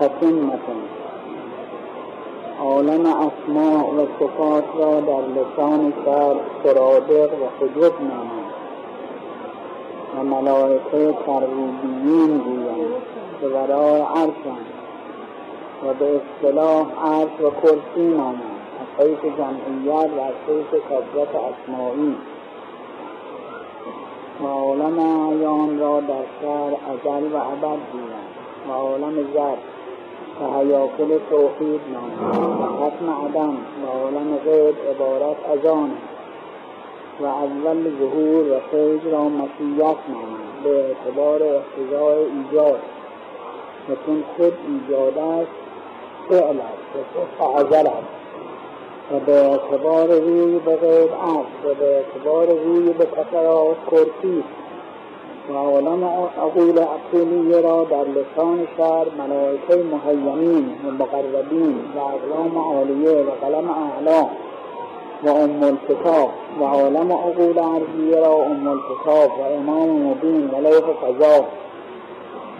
تتمة عالم اسماع و صفات را در لسان شعر سرادق و حجب نامند. و ملائکه کروبیین گویند که ورای عرشند و به اصطلاح عرش و کرسی نامند. حیث جمعیت و از حیث کذرت اسماعی و عالم اعیان را در شهر ازل و ابد گویند و عالم زر و حیاکل توحید نامند و حتم عدم و عالم غیب عبارت از آن. و اول ظهور و فیض را مسیحیت نامند به اعتبار احتضاع ایجاد. و چون خود ایجاد است فعل است. و فعزل است. و به اعتبار روی به غیب است و به اعتبار روی به تفرات کرسی. و عالم عقول عقولیه را در لسان شهر ملائکه مهیمین و مقربین و اقلام عالیه و قلم اعلا و ام الکتاب. و عالم عقول عرضیه را ام الکتاب و امام مبین و لوح قضا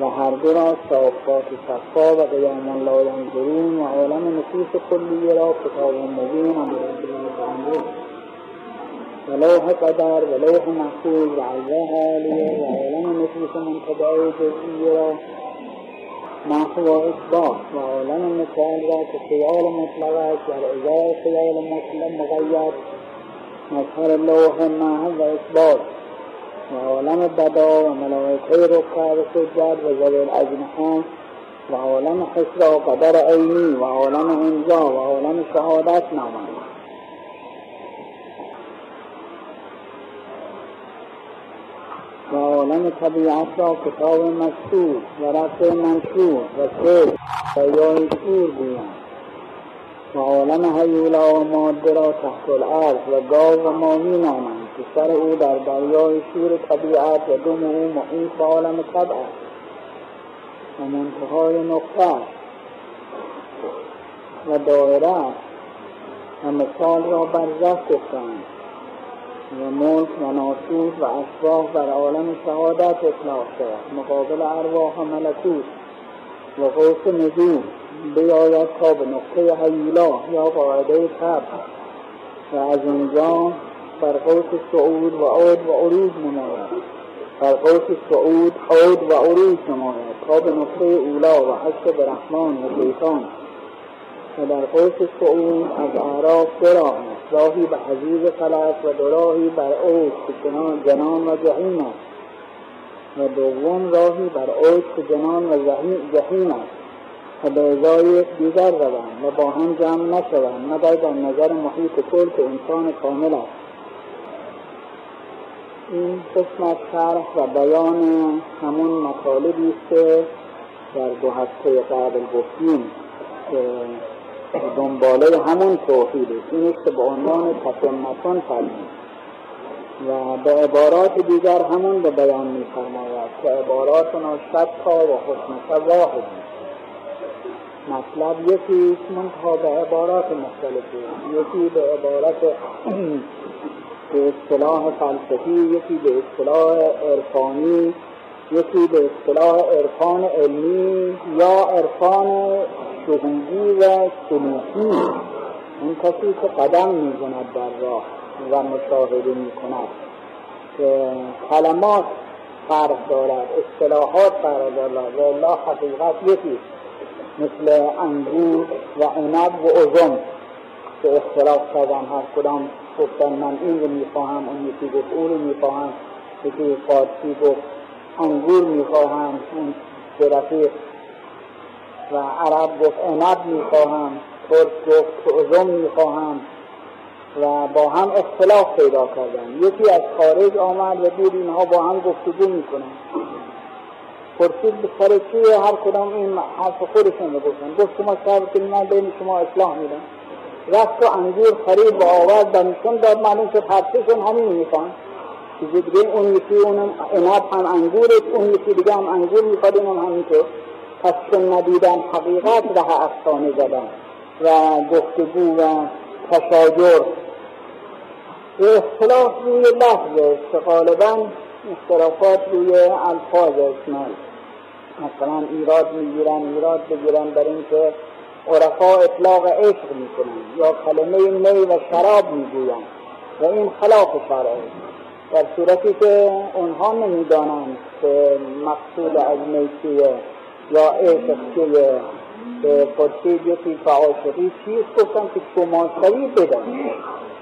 و هر دو را صافات صفا و قیام لا ینظرون و عالم نفوس کلیه را کتاب مبین و لوح قدر و لوح محفوظ و عرضه عالیه و عالم نفوس منتبعه جزئیه را محو و اثبات و عالم مثال را که خیال مطلق است در ازای خیال مطلق مقید. مظهر لوح محو و اثبات. عالم بدا و ملائکه رکع و سجد و ذوی الاجنحه و عالم حسر و قدر عینی و عالم امضا و عالم شهادت نامند. و عالم طبیعت را کتاب مستور و رفع منشور و سر و یای شور گویند. و عالم حیولا و ماده را تحت الارض و گاو و ماهی نامند. سر او در دریای شور طبیعت و دم او محیط عالم طبع است. و منتهای نقطه و دایره و مثال را برزخ گفتند و ملک و ناسود و اشباح بر عالم شهادت اطلاق شود مقابل ارواح و ملکوت و قوس نجوم بیاید تا به نقطه حیولا یا قاعده تب و از اینجا بر قوس سعود و عود و عروج نماید. بر قوس سعود عود و عروج نماید. تا به نقطه اولا و حشر برحمان و شیطان و در قوس سعود از اعراف دو راهی به حزیز فلک و دو راهی بر اوج که جنان و جهیم است. و دوم راهی بر اوج که جنان و جهیم است. و به ازای دیگر روند و با هم جمع نشوند. مگر در نظر محیط کل که انسان کامل است. این قسم از شرح و بیان همون مطالبی است که در دو هفته قبل گفتیم که دنباله همون توحید است. این که به عنوان تتمتون فرمید و به عبارات دیگر همون به بیان می فرماید که عباراتنا شتا و حسنتا واحد مطلب یکی منتها به عبارات مختلفی یکی به عبارت به اصطلاح فلسفی یکی به اصطلاح عرفانی یکی به اصطلاح عرفان علمی یا عرفان شهودی و سلوکی اون کسی که قدم می‌زند در راه و مشاهده می‌کند که کلمات فرق دارد اصطلاحات فرق دارد. و الله حقیقت یکی مثل انگور و عنب و ازم. که اختلاف کردن هر کدام گفتن من این رو می‌خواهم اون یکی گفت او رو می‌خواهم یکی فارسی گفت انگور می‌خواهم اون رفیق و عرب گفت عنب می‌خواهم ترک گفت ازم می‌خواهم و با هم اختلاف پیدا کردن. یکی از خارج آمد و دید اینها با هم گفتگو می‌کنن پرسید به سر هر کدام این حرف خودشون رو گفتن. گفت شما کنید من بین شما اصلاح میدم رفت و انگور خرید و آورد و نشون داد معلوم شد هر همین می‌خوان. چیزی دیگه اون یکی اونم عنب هم انگوره اون یکی دیگه هم انگور می‌خواد اونم همینطور. پس چون ندیدن حقیقت ره افسانه زدن و گفتگو و تشاجر. اختلاف روی لحظه که غالبا اختلافات روی الفاظ اسمال مثلا ایراد می‌گیرن ایراد بگیرن در اینکه عرفا اطلاق عشق می‌کنن یا کلمه می و شراب می‌گویند و این خلاف شرع در صورتی که اونها نمی‌دانند که مقصود از میکیه یا عشق چیه به قدسی جسی فعاشقی چیست؟ گفتن که شماشوی بدن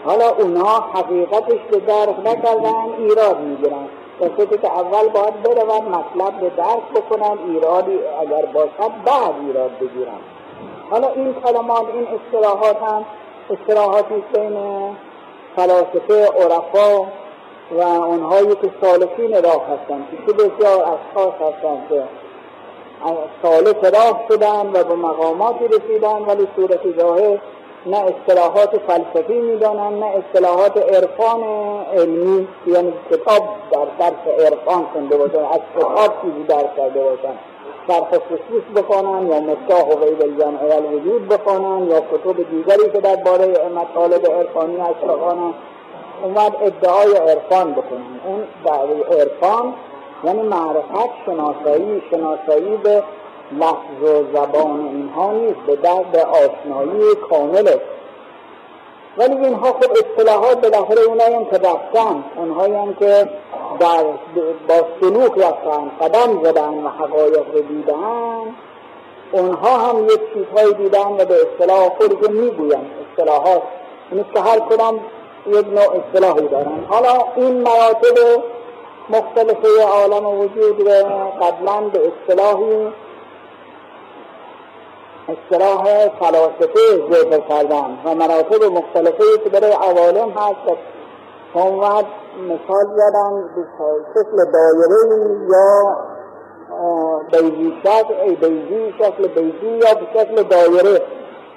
حالا اونها حقیقتش به درک نکردن ایراد می‌گیرن. در که اول باید برون مطلب به درک بکنن ایرادی اگر باشد بعد ایراد بگیرن. حالا این کلمات این اصطلاحات هم اصطلاحاتی بین فلاسفه عرفا و اونهایی که سالکین راه هستند که بسیار اشخاص هستند که سالک راه شدن و به مقاماتی رسیدن ولی صورت ظاهر نه اصطلاحات فلسفی می‌دانن نه اصطلاحات عرفان علمی یعنی کتاب در درس عرفان خونده باشن از کتاب چیزی درس کرده باشن شرح خصوص بخوانن یا مفتاح و غیب الجمع الوجود بخوانن یا کتب دیگری که درباره مطالب عرفانی هست بخوانن اومد ادعای عرفان بکنن اون دعوی عرفان یعنی معرفت شناسایی شناسایی به لفظ و زبان اینها نیست به درد آشنایی کامله. ولی اینها خب اصطلاحات بالاخره اونایی هم که رفتن اونهایی هم که در با سلوک رفتن قدم زدن و حقایق رو دیدن اونها هم یک چیزهایی دیدن و به اصطلاح خودی که می‌گوین اصطلاحات. این که هر کدام یک نوع اصطلاحی دارن. حالا این مراتب مختلفه عالم وجود رو قبلا به اصطلاحی اصطلاح فلاسفه ذکر کردن و مراتب مختلفه که برای عوالم هست. اومد مثال زدن به شکل دایره یا بیزی شکل بیزی شکل بیزی یا به شکل دایره.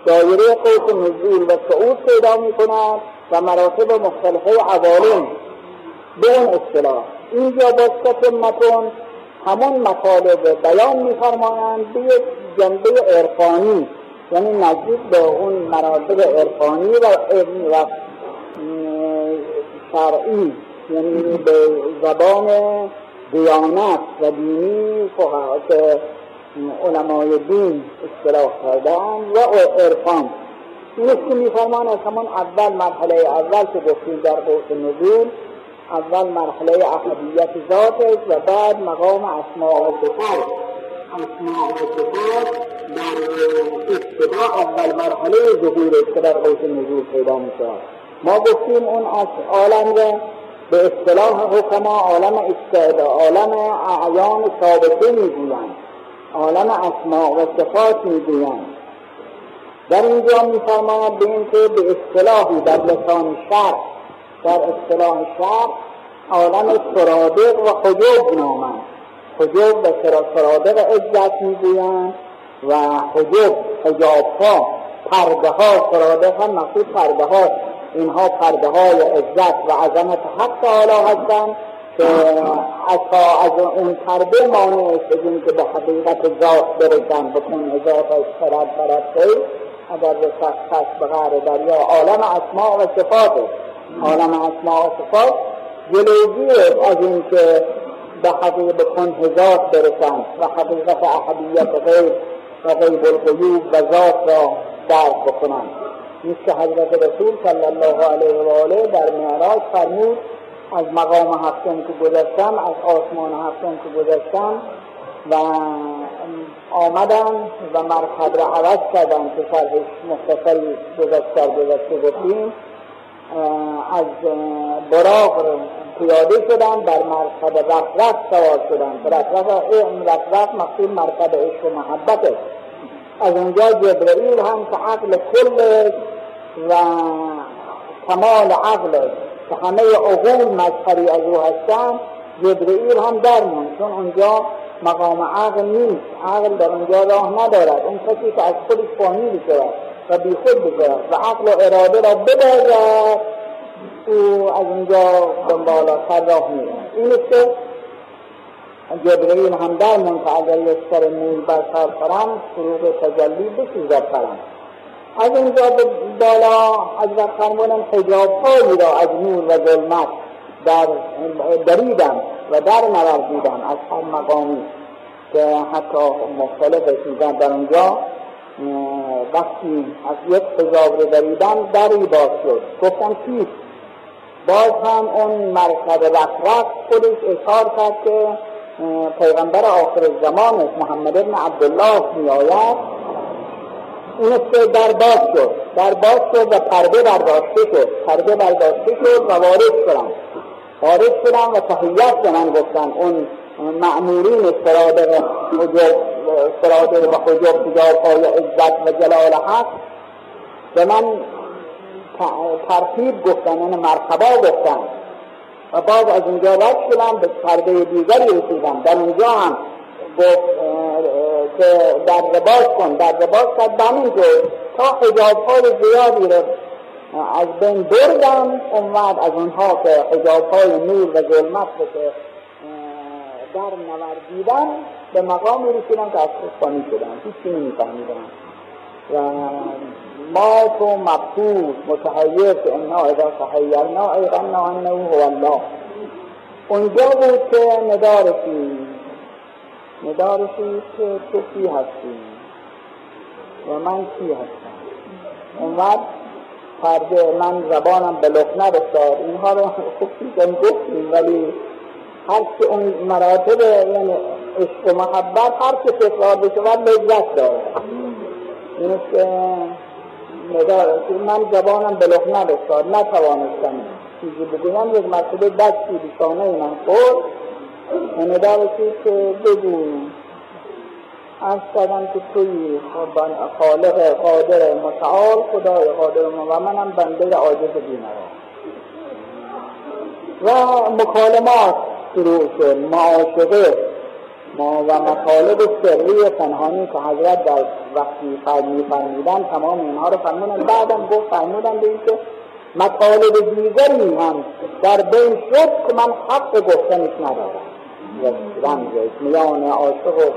دایره قوس نزول و صعود پیدا می کند و مراتب مختلفه عوالم به اون اصطلاح. اینجا با متون همون مطالب بیان میفرمایند. به جنبه عرفانی یعنی نزدیک به اون مراتب عرفانی و و شرعی یعنی به زبان دیانت و دینی که علمای دین اصطلاح کردن و عرفان. نیست که میفرمان از همون اول مرحله اول که گفتیم در قوس نزول اول مرحله احدیت ذات است و بعد مقام اسماع و صفات. اسماع و صفات در ابتدا اول مرحله ظهور در قوس نزول پیدا می‌شود ما گفتیم اون از عالم را به اصطلاح حکما عالم استعدا عالم اعیان ثابته می‌گویند. عالم اسماع و صفات می‌گویند. در اینجا میفرماید به اینکه به اصطلاحی در لسان شرع در اصطلاح شرع عالم سرادق و حجوب نامند. حجوب و سرادق عزت می‌گویند و حجاب ها پرده ها سرادق هم مقصود پرده ها اینها پرده های عزت و عظمت حق تعالی هستند که از اون پرده مانع از که به حقیقت ذات برسن بکن ذات از فرد خیر اگر به سخت به غیر دریا عالم اسماع و صفات عالم اسماع و صفات جلوگی از این که به حقیقت هزات برسند و حقیقت احدیت غیب و غیب القیوب و ذات را درک بکنند. مثل حضرت رسول صلی الله علیه و آله در معراج فرمود از مقام هفتم که گذشتم از آسمان هفتم که گذشتم و آمدن و مرکب را عوض کردن که شرحش مختصری گذشتر گذشته گفتیم. از براغ پیاده شدن بر مرکب رفرف سوار شدن. رفرف این رفرف مقصود مرکب عشق و محبت. از اونجا جبرئیل هم که عقل کل و کمال عقل که همه عقول مذهبی از او هستن جبرئیل هم درمون چون اونجا مقام عقل نیست. عقل در اونجا راه ندارد. اون کسی که از خودش فامیل شود و بی خود بشود و عقل و اراده را بدهد او از اونجا بالاتر راه میره این است که جبرئیل هم درمون که اگر یک سر موی بر سر فرم فروغ تجلی بسوزد فرم از اینجا به بالا حضرت فرمودن حجاب هایی را از نور و ظلمت در دریدم و در نوردیدم از هر مقامی که حتی مختلف چیزان در اونجا وقتی از یک حجاب رو دریدم دری باز شد. گفتم چیست باز هم اون مرکب رفت خودش اشار کرد که پیغمبر آخر زمان محمد ابن عبدالله می آید اون در باز شد. در باز شد و پرده برداشته شد. پرده برداشته شد و وارد شدم وارد شدم و تحییت به من گفتن. اون معمورین سرادق سرادق و حجب تجاب های عزت و جلال حق. به من ترتیب گفتن یعنی مرحبا گفتن. و بعد از اونجا رد شدم به پرده دیگری رسیدم. در اونجا هم گفت که در باز کن در باز کرد. به همینجور تا حجاب های زیادی رو از بین بردم. اومد از اونها که حجاب های نور و ظلمت رو که در نوردیدم به مقام رسیدم که از خانی شدم. هیچی نمیفهمیدم. و ما تو مبسوط متحیر که انا اذا تحیرنا ایقنا انه هو الله. اونجا بود که ندا رسید ندا رسید که تو کی هستی؟ و من کی هستم؟ اومد پرده من زبانم به لخنه بستار اینها رو خوب چیزم گفتیم ولی هر که اون مراتب یعنی عشق و محبت هر که تکرار بشه لذت داره. این که من زبانم لخنه بستار نتوانستم چیزی بگویم. یک مرتبه دستی بشانه من خورد. و ندا رسید که بگو از کردم که توی خالق قادر متعال خدای قادر و منم بنده عاجز بیمرا و مکالمات شروع شد. معاشقه. ما و مطالب سری پنهانی که حضرت در وقتی فرمی فرمیدن تمام اینها رو فرمودن بعدم گفت فرمودن به اینکه مطالب دیگری هم در بین شد که من حق گفتنش ندارم. رمزش میان عاشق و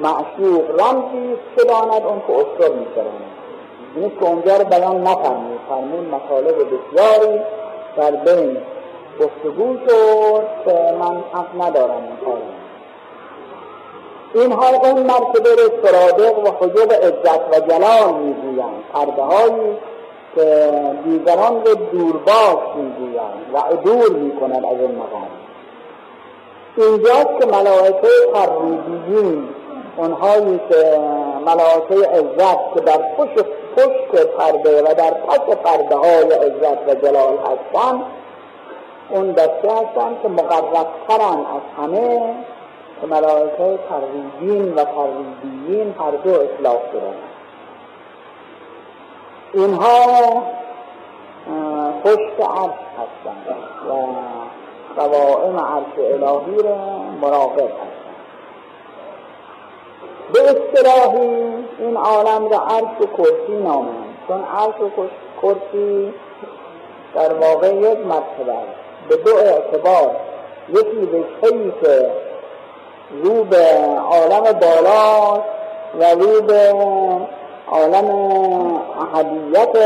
معشوق رمزی که داند اون که اشتر میکراند نیست که اونجا رو بیان نفرمید فرمون مطالب بسیاری در بین گفتگو شد که من حق ندارم این کارم اینها اون مرتبه رو سرادق و حجب عزت و جلال می‌گویند. پرده هایی که دیگران رو دورباش می‌گویند و عدور می‌کنند از این مقام. اینجاست که ملائکه ترویجین اونهایی که ملائکه عزت که در پشت پشت پرده و در پس پرده های عزت و جلال هستند اون دسته هستن که مقربترن از همه ملائکه ترویجین و ترویجیین هر دو اطلاق شدن اینها پشت عرش هستند و قوائم عرش الهی را مراقب هستند. به اصطلاحی این عالم را عرش و کرسی نامند چون عرش و کرسی در واقع یک مرتبه به دو اعتبار یکی به که رو به عالم بالا و رو به عالم احدیت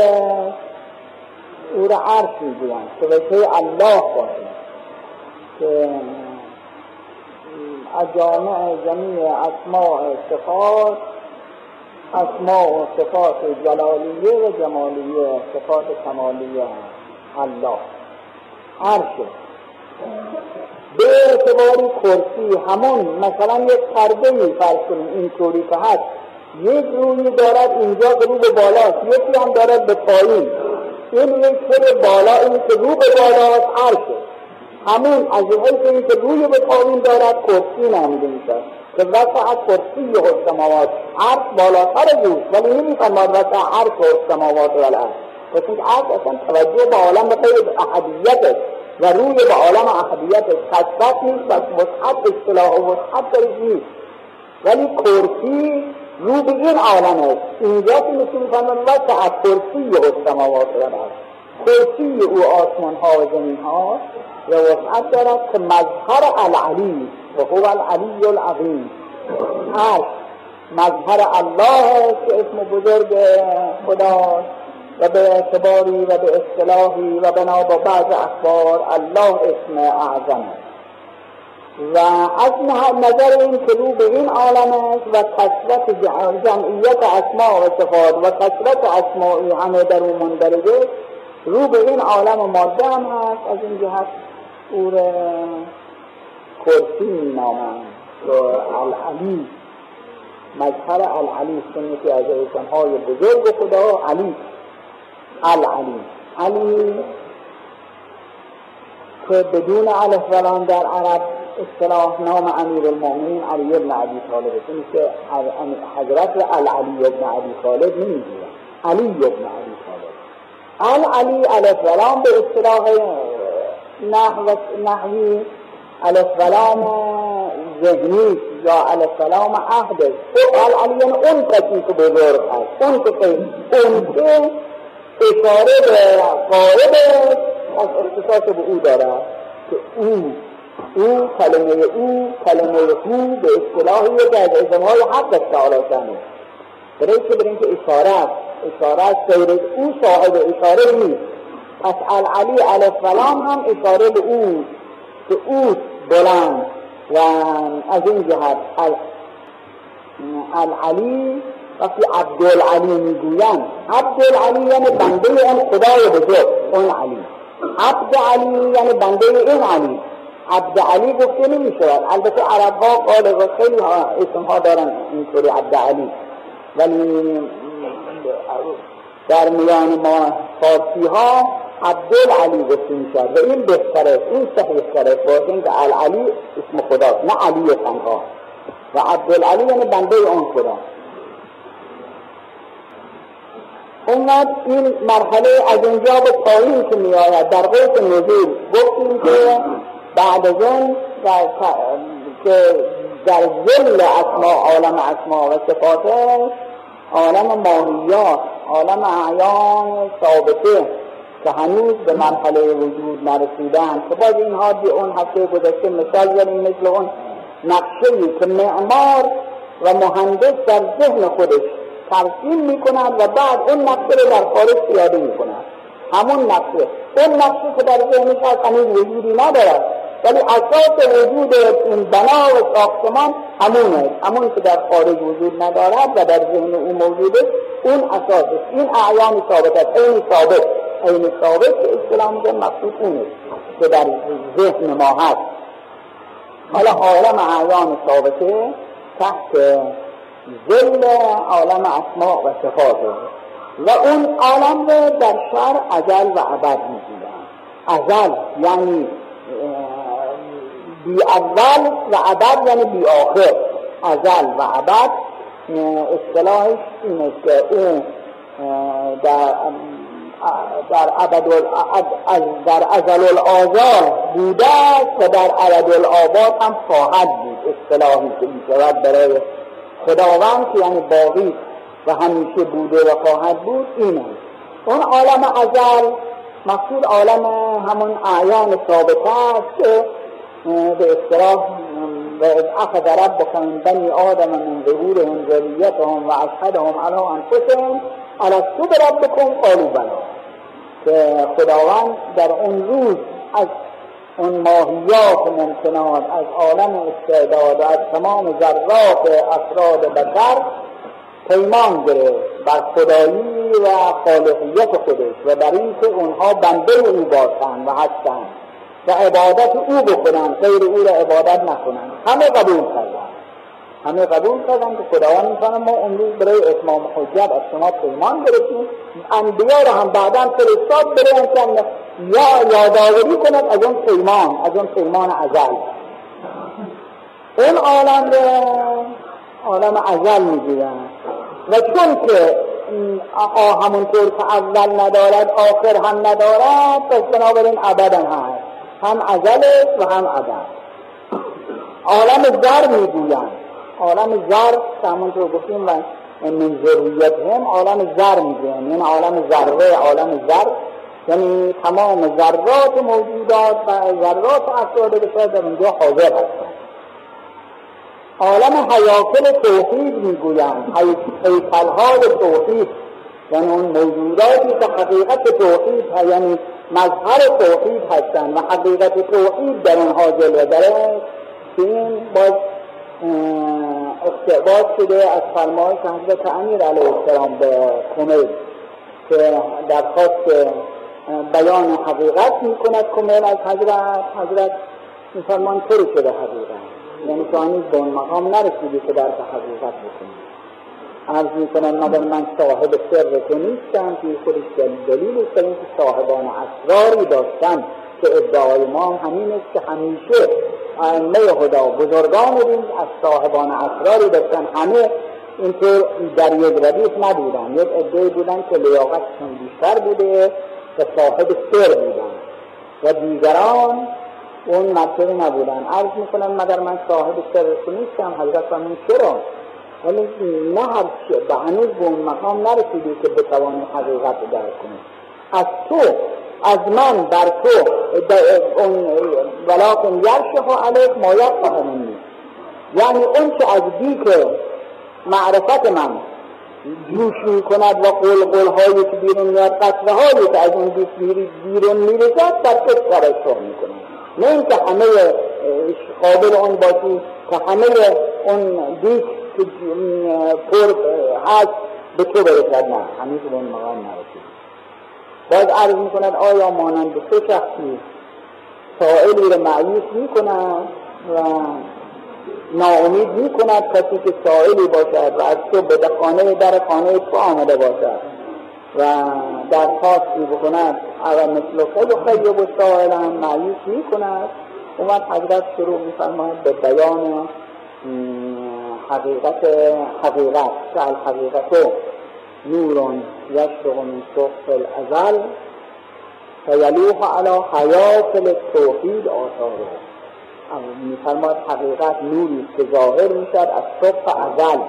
او را عرش می‌گویند که به الله باشه. که از جامع جمیع اسماء صفات اسماء و صفات جلالیه و جمالیه صفات کمالیه. الله. عرشه. به اعتباری کرسی همون مثلا یک پرده ای فرض کنیم اینطوری که هست. یک روی دارد اینجا که رو به بالاست یکی هم دارد به پایین. این یک بالا این که رو به بالاست عرشه همون از این که روی به پایین دارد کرسی نامیده می‌شد که وسع کرسی و سماوات. عرش بالاتر روز ولی نمی‌فهمد وسع عرش و سماوات و الارض. پس این عرش اصلا توجه به عالم به قید احدیت و روی به عالم احدیت کسبت نیست و وسعت اصطلاح و وسعت درش نیست. ولی کرسی رو به این عالم است. اینجا که مثل می‌فهمن وسع کرسی و سماوات و الارض کرسی او آسمان ها و زمین ها و وسعت دارد که مظهر العلی و هو العلی العظیم. عرش مظهر الله که اسم بزرگ خدا و به اعتباری و به اصطلاحی و بنا با بعض اخبار الله اسم اعظم و از نظر این که رو به این عالم است و کسرت جمعیت اسماء و صفات و کسرت اسماعی همه در اون مندرجه رو به این عالم ماده هم هست. از این جهت او کرسی می نامند العلی مظهر العلی سنتی از های بزرگ خدا علی. العلی. علی که بدون الف ولام در عرب اصطلاح نام امیر المؤمنین علی ابن عبی طالب این که حضرت العلی ابن عبی طالب نمی‌گوید علی ابن عبی طالب. العلی الف ولام به اصطلاح نحوی الف ولام ذهنی یا الف ولام عهد العلی یعنی اون کسی که بزرگ هست. اون که اون که اشاره به قائب از اختصاص به او دارد که او او کلمه او کلمه او به اصطلاحی که از های حق تعالی شنه برای که برای اینکه اشاره است. اشاره است غیر او صاحب اشاره نیست. پس العلی الف ولام هم اشاره به او که او بلند و از این جهت العلی وقتی عبدالعلی می‌گویند. عبدالعلی یعنی بنده اون خدای بزرگ اون علی. عبد علی یعنی بنده این علی. عبد علی گفته نمی شود البته عرب ها قال خیلی اسم ها دارن اینطوری عبد علی ولی در میان ما فارسی ها عبدالعلی گفته می شود و این بهتره این صحیح تره باشه اینکه العلی اسم خدا نه علی تنها. و عبدالعلی یعنی بنده اون خدا. اونقدر این مرحله از اینجا به پایین که می آید در قوت نزول. گفتیم که بعد از اون که در ظل اسما عالم اسما و صفاته عالم ماهیات عالم اعیان ثابته که هنوز به مرحله وجود نرسیدن. که باز اینها دی اون هفته گذشته مثال زنیم مثل اون نقشه که معمار و مهندس در ذهن خودش ترسیم می‌کنند و بعد اون نقشه رو در خارج پیاده می‌کنند. همون نقشه. اون نقشه که در ذهنش هست هنوز وجودی ندارد. ولی اساس وجود این بنا و ساختمان همونه همون که در خارج وجود ندارد و در ذهن او موجوده اون اساس این اعیان ثابت است. این ثابت. این ثابت که اصطلاح میگن مقصود اونه که در ذهن ما هست. حالا عالم اعیان ثابته تحت ذل عالم اسماء و صفات. و اون عالم رو در شر ازل و ابد می‌گویند ازل یعنی بی اول و ابد یعنی بی آخر ازل و ابد اصطلاحش اینه که اون در در ابد در ازل الازال بوده و در ابد الآباد هم خواهد بود. اصطلاحی که می‌شود برای خداوند که یعنی باقی و همیشه بوده و خواهد بود اینه اون عالم ازل مقصود عالم همون اعیان ثابته است که به اصطلاح و از اخذ ربك من بنی آدم من ظهورهم ذریتهم و اشهدهم علی انفسهم الستو بربکم قالوا بلا. که خداوند در اون روز از اون ماهیات ممکنات از عالم استعداد و از تمام ذرات افراد بشر پیمان گرفت بر خدایی و خالقیت خودش و بر اینکه اونها بنده او باشند و هستند و عبادت او بکنند. غیر او را عبادت نکنند. همه قبول کردند. همه قبول کردن که خداوند می‌کنه ما اون روز برای اتمام حجت از شما پیمان گرفتیم. انبیا را هم بعدا فرستاد برای انسان یا یادآوری کند از اون پیمان از اون پیمان ازل. اون عالم را عالم ازل می‌گویند و چون که همونطور که اول ندارد آخر هم ندارد پس بنابراین ابدا هست. هم ازل و هم ابد. عالم زر می‌گویند. عالم زر که همونطور گفتیم و من ذریت هم عالم زر می‌گویند. یعنی عالم ذره عالم زر. یعنی تمام ذرات موجودات و ذرات افراد بشر در اونجا حاضر هستند. عالم حیاکل توحید می‌گویند. حیکلهای توحید. یعنی اون موجوداتی که حقیقت توحید یعنی مظهر توحید هستند و حقیقت توحید در اونها جلوه داره که این باز استعباد شده از فرمایش حضرت امیر علیه السلام به کمیل که درخواست بیان حقیقت می کند کمیل از حضرت حضرت فرمان طور شده حقیقت. یعنی که هنوز به اون مقام نرسیدی که در حقیقت بکنی. عرض می کنم مگر من صاحب سر تو نیستم؟ که خودش دلیل است که صاحبان اسراری داشتن که ادعای ما همین است که همیشه ائمه خدا بزرگان دین از صاحبان اسراری داشتن. همه اینطور در یک ردیف نبودن. یک عده بودن که لیاقتشون بیشتر بوده. و صاحب سر بودن. و دیگران اون مرتبه نبودن. عرض می‌کنم مگر من صاحب سر نیستم؟ حضرت فرمون چرا؟ ولی نه هر به هنوز به اون مقام نرسیدی که بتوانی حقیقت درک کنی. از تو از من بر تو ولیکن یرشه علیک ما یفقه منی یعنی اون که از دیک معرفت من جوش می کند و قول هایی که بیرون میاد قطره هایی که از اون دیک بیرون می‌رسد در کس توجه می کند نه اینکه همه قابل اون باشی که همه اون دیک که پر هست به تو برسد. نه همیشه به اون مقام نرسید باز عرض می کند آیا مانند سه شخصی سائلی رو معیوس می کند و ناامید می کند کسی که سائلی باشد و از تو به خانه در خانه تو آمده باشد و درخواستی بکند. اول مثل خیلی خیلی و سائل هم معیوس می کند اومد حضرت شروع می فرماید به بیان حقیقت حقیقت که الحقیقت نور یشرق من سقف الازل فیلوح علی حیات توحید آثاره. میفرماد حقیقت نوری که ظاهر می‌شد از صبح ازل.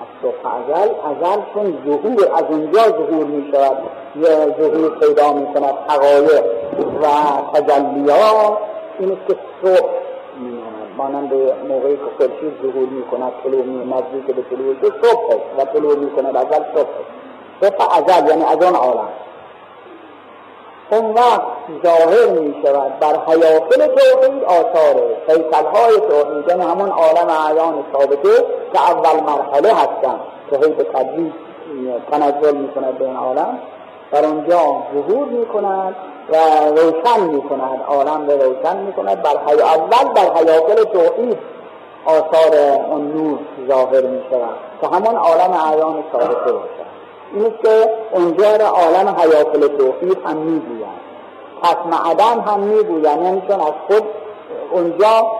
از صبح ازل ازل چون ظهور از اونجا ظهور می‌شود. یا ظهور پیدا می‌کند حقایق و تجلیات. این است که صبح مانند موقعی که خورشید ظهور می کند طلوع نزدیک به طلوع صبح و طلوع می کند اول صبح صبح ازل یعنی از آن عالم. اون وقت ظاهر می شود بر حیاکل توحید آثاره. های توحید یعنی همون عالم اعیان ثابته که اول مرحله هستن به تدریج تنزل می کند به این عالم. در آنجا ظهور می کند و روشن می کند عالم رو روشن می کند بر حی... اول در حیاکل توحید آثار اون نور ظاهر می شود که همون عالم اعیان ثابته باشد. که اونجا را عالم حیاکل توحید هم می گوید پس معدن هم می گوید یعنی چون از خود اونجا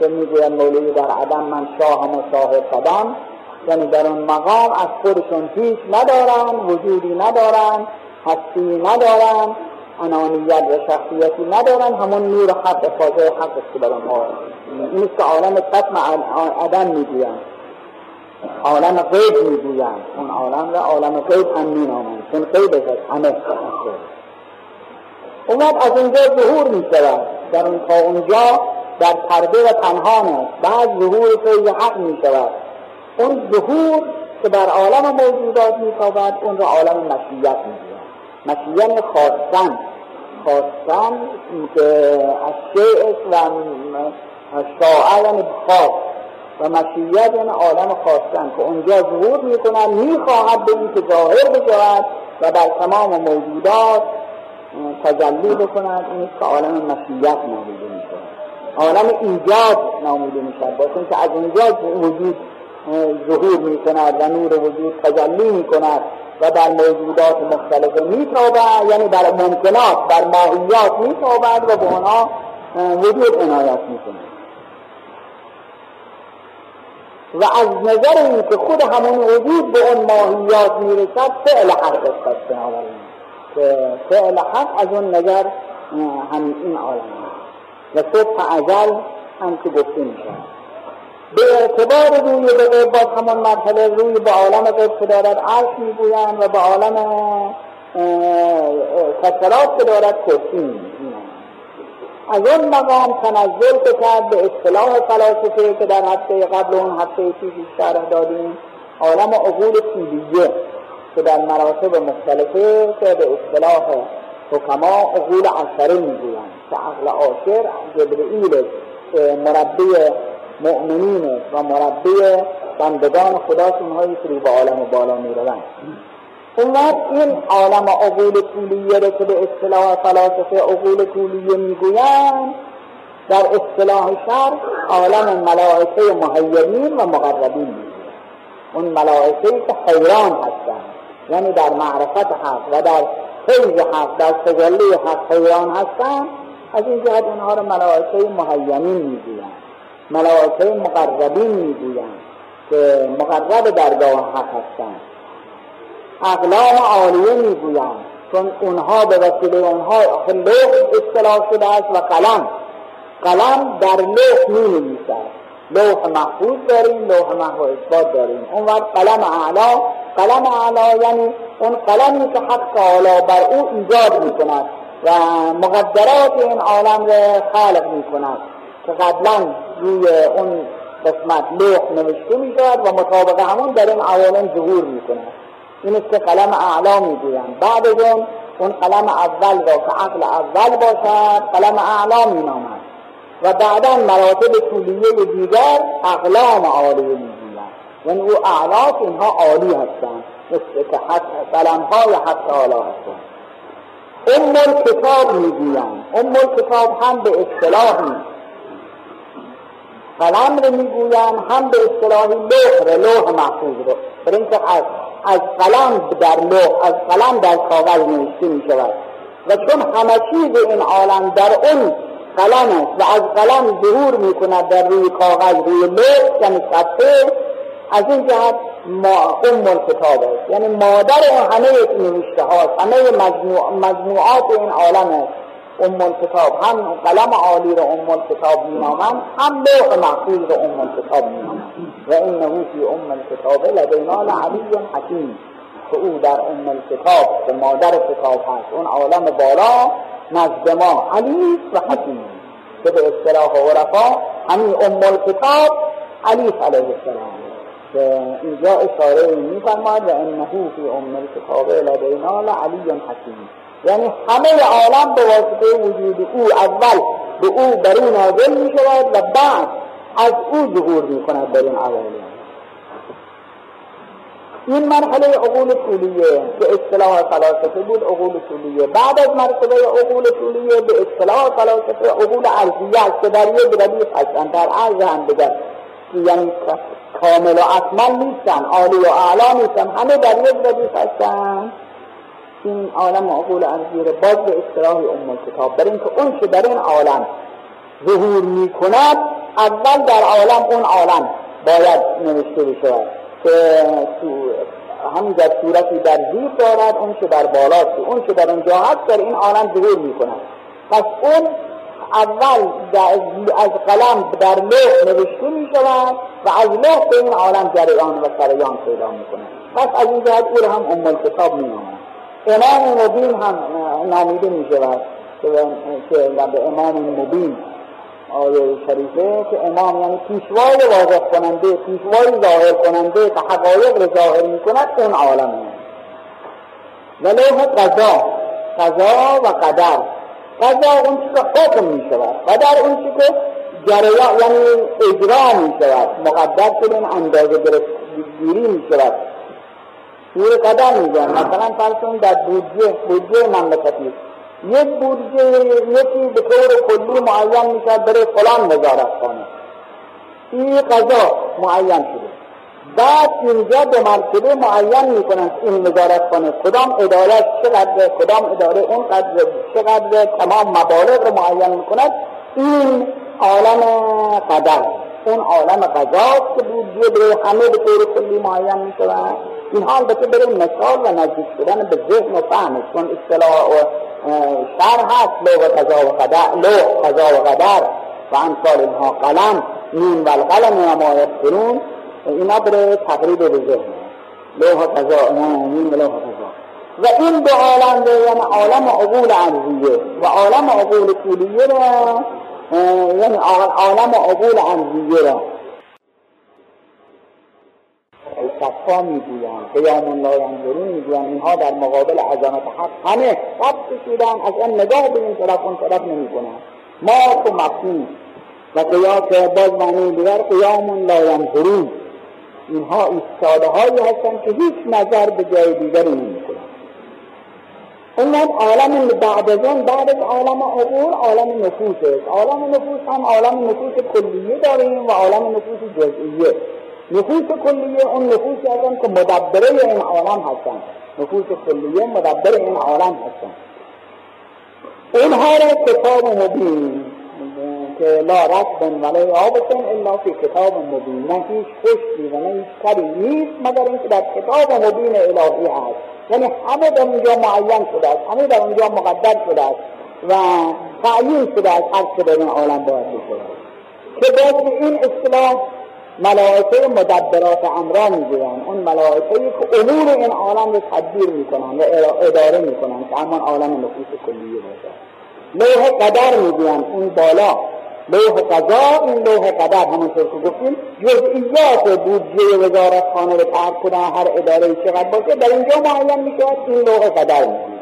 که می‌گوید مولوی در عدم من شاه و صاحب قدم یعنی در اون مقام از خودشون هیچ ندارن وجودی ندارن هستی ندارن انانیت و شخصیتی ندارن همون نور حق افاظه حق است که بر آنها این که عالم قسم عدم می‌گویند عالم غیب می‌گویند. اون عالم را عالم غیب هم مینامند. چون غیب است همه اومد از اونجا ظهور می شود در اون تا اونجا در پرده و پنهان است. بعد ظهور فیض حق می شود اون ظهور که بر عالم موجودات می اون را عالم مشیت می مشیان خواستن خواستن که از شیء و شاعه یعنی خواست و مشیت یعنی عالم خواستن که اونجا ظهور می‌کنن می‌خواهد به این که ظاهر بشود و در تمام موجودات تجلی بکند این که عالم مشیت نامیده می‌شود. عالم ایجاد نامیده می‌شود. باشون که از اونجا وجود ظهور می‌کند و نور وجود تجلی می‌کند و در موجودات مختلف میتابد یعنی در ممکنات در ماهیات میتابد و به آنها وجود عنایت می‌کنه و از نظر این که خود همون وجود به اون ماهیات می‌رسد فعل حق است بنابراین که فعل حق از اون نظر هم این عالم و صبح ازل هم که گفته میشه به اعتبار روی به باز همان مرحله روی به عالم غیب که دارد عرش می‌گویند و به عالم خسرات که دارد کرسی از اون مقام تنزل کرد به اصطلاح فلاسفه که در هفته قبل اون هفته چیزی شرح دادیم عالم عقول طولیه که در مراتب مختلفه که به اصطلاح حکما عقول عشره می‌گویند. که عقل عاشر جبرئیل مربی مؤمنین و مربی بندگان خداست اونهایی که رو به عالم بالا می‌روند. اون این عالم عقول طولیه رو که به اصطلاح فلاسفه عقول طولیه می‌گویند در اصطلاح شر عالم ملائکه مهیمین و مقربین اون ملائکه که حیران هستند یعنی در معرفت حق و در فیض حق در تجلی حق حیران هستند از این جهت اونها رو ملائکه مهیمین می‌گویند. ملائکه مقربین می‌گویند که مقرب درگاه حق هستند. اقلام عالیه می‌گویند. چون اونها به وسیله اونها لوح اصطلاح شده است و قلم. قلم در لوح می نویسد لوح محفوظ داریم لوح محو اثبات داریم. اون وقت قلم اعلا قلم اعلا یعنی اون قلمی که حق تعالی بر او ایجاد می کند و مقدرات این عالم را خلق می کند که قبلا روی اون قسمت لوح نوشته می شود و مطابق همون در این عوالم ظهور می کند این است که قلم اعلا می گویند بعد از اون اون قلم اول را که عقل اول باشد قلم اعلا می نامد و بعدا مراتب طولیه دیگر اقلام عالی می گویند یعنی او اعلاس اینها عالی هستند. مثل که قلم های حق تعالی هستند. ام کتاب می‌گویند ام کتاب هم به اصطلاحی قلم رو می‌گویند هم به اصطلاحی لوح رو لوح محفوظ رو. برای اینکه از قلم در لوح از قلم در کاغذ نوشته می شود و چون همه چیز این عالم در اون قلم است و از قلم ظهور می کند در روی کاغذ روی لوح یعنی صفحه از این جهت ما ام کتاب است. یعنی مادر همه نوشته هاست همه مجموع مجموعات این عالم است ام کتاب هم قلم عالی رو ام کتاب مینامند هم لوح محفوظ رو ام کتاب مینامند. و انه فی ام کتاب لدینا لعلی حکیم که او در ام کتاب که مادر کتاب هست. اون عالم بالا نزد ما علی و حکیم. که به اصطلاح عرفا همین ام کتاب علی علیه السلام. اینجا اشاره میفرماد و انه فی ام الکتاب لدینا لعلی حکیم. یعنی همه عالم به واسطه وجود او اول به او بر او نازل می شود و بعد از او ظهور می کند در این عوالم. این مرحله عقول طولیه که اصطلاح فلاسفه بود عقول طولیه. بعد از مرتبه عقول طولیه به اصطلاح فلاسفه عقول عرضیه است که در یک ردیف هستند در عرض هم دیگر یعنی کامل و اکمل نیستن عالی و اعلا نیستن همه در یک ردیف هستند این عالم عقول انزیر باز به اصطلاح ام کتاب برای اینکه اون که در این عالم ظهور می کند اول در عالم اون عالم باید نوشته بشود که همین در صورتی در زیر دارد اون که در بالا اون که در اونجا هست در این عالم ظهور می کند پس اون اول از قلم در لوح نوشته می شود و از لوح به این عالم جریان و سریان پیدا می کند پس از این جهت او هم ام کتاب می امام مبین هم نامیده می شود که به امام مبین آیه شریفه که امام یعنی پیشوای واضح کننده پیشوای ظاهر کننده که حقایق رو ظاهر می کند اون عالم و لوح قضا قضا و قدر. قضا اون چی که حکم می شود قدر اون چی که جریان یعنی اجرا می شود مقدر شده اندازه گیری می شود سور قدر میگن مثلا فرسون در بودجه بودجه مملکتی. یک بودجه یکی به طور کلی معین میشه بره فلان وزارت خانه. این قضا معین شده. بعد اینجا به مرتبه معین می‌کنن این وزارت خانه. کدام اداره چقدر کدام اداره اون قدر چقدر تمام مبالغ رو معین می‌کند؟ این عالم قدر. اون عالم قضا که بودجه همه به طور کلی معین می‌شود. اینها البته برای مثال و نزدیک شدن به ذهن و فهم چون اصطلاح و شر هست لو قضا و قدر لو قضا و قدر و امثال اینها قلم نون و القلم و ما اینا برای تقریب به ذهن. لوح قضا نون و لوح قضا. و این دو عالم یعنی عالم عقول عرضیه و عالم عقول کلیه را یعنی عالم عقول عرضیه را صفا می‌گویند قیام لا ینظرون می‌گویند. اینها در مقابل عظمت حق همه خط کشیدن از ان نگاه به این طرف اون طرف نمی‌کنند. ما تو مفهوم و قیام باز معنی دیگر قیام لا ینظرون اینها ایستاده هایی هستند که هیچ نظر به جای دیگری نمی‌کنند. اون عالم بعد از اون بعد از عالم عبور عالم نفوس است عالم نفوس هم عالم نفوس کلیه داریم و عالم نفوس جزئیه. نفوس کلیه اون نفوسی هستن که مدبره این عالم هستن. نفوس کلیه مدبر این عالم هستن. اینها را کتاب مبین که لا رسبن ولی آبتن الا فی کتاب مبین. نه هیچ خشکی و نه هیچ کاری نیست مگر اینکه در کتاب مبین الهی هست. یعنی همه در اونجا معین شده است همه در اونجا مقدر شده است و تعیین شده است هر که در این عالم باید بشه. که باید این اصطلاح ملائکه مدبرات امرا می‌گویند. اون ملائکه که امور این عالم رو تدبیر می‌کنن و اداره می‌کنن که همان عالم نفوس کلیه باشه. لوح قدر می‌گویند. اون بالا. لوح قضا این لوح قدر. همونطور که گفتیم جزئیات بودجه وزارت خانه رو ترک کنن هر اداره چقدر باشه در اینجا معین می‌شود این لوح قدر می‌گویند.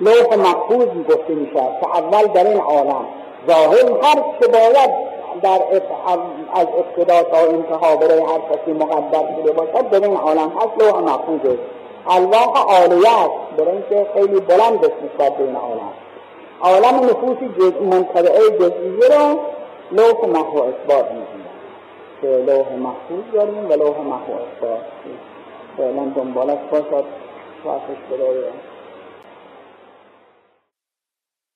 لوح محفوظ گفته می‌شود که اول در این عالم ظاهر هر چه باید در از ابتدا تا انتها برای هر کسی مقدر شده باشد در این عالم هست لوح محفوظ است. الواح عالیه است برای اینکه خیلی بلند است نسبت به این عالم عالم نفوس. منطبعه جزئیه را لوح محو اثبات می‌گوید که لوح محفوظ داریم و لوح محو اثبات. فعلا دنبالش باشد واسش برای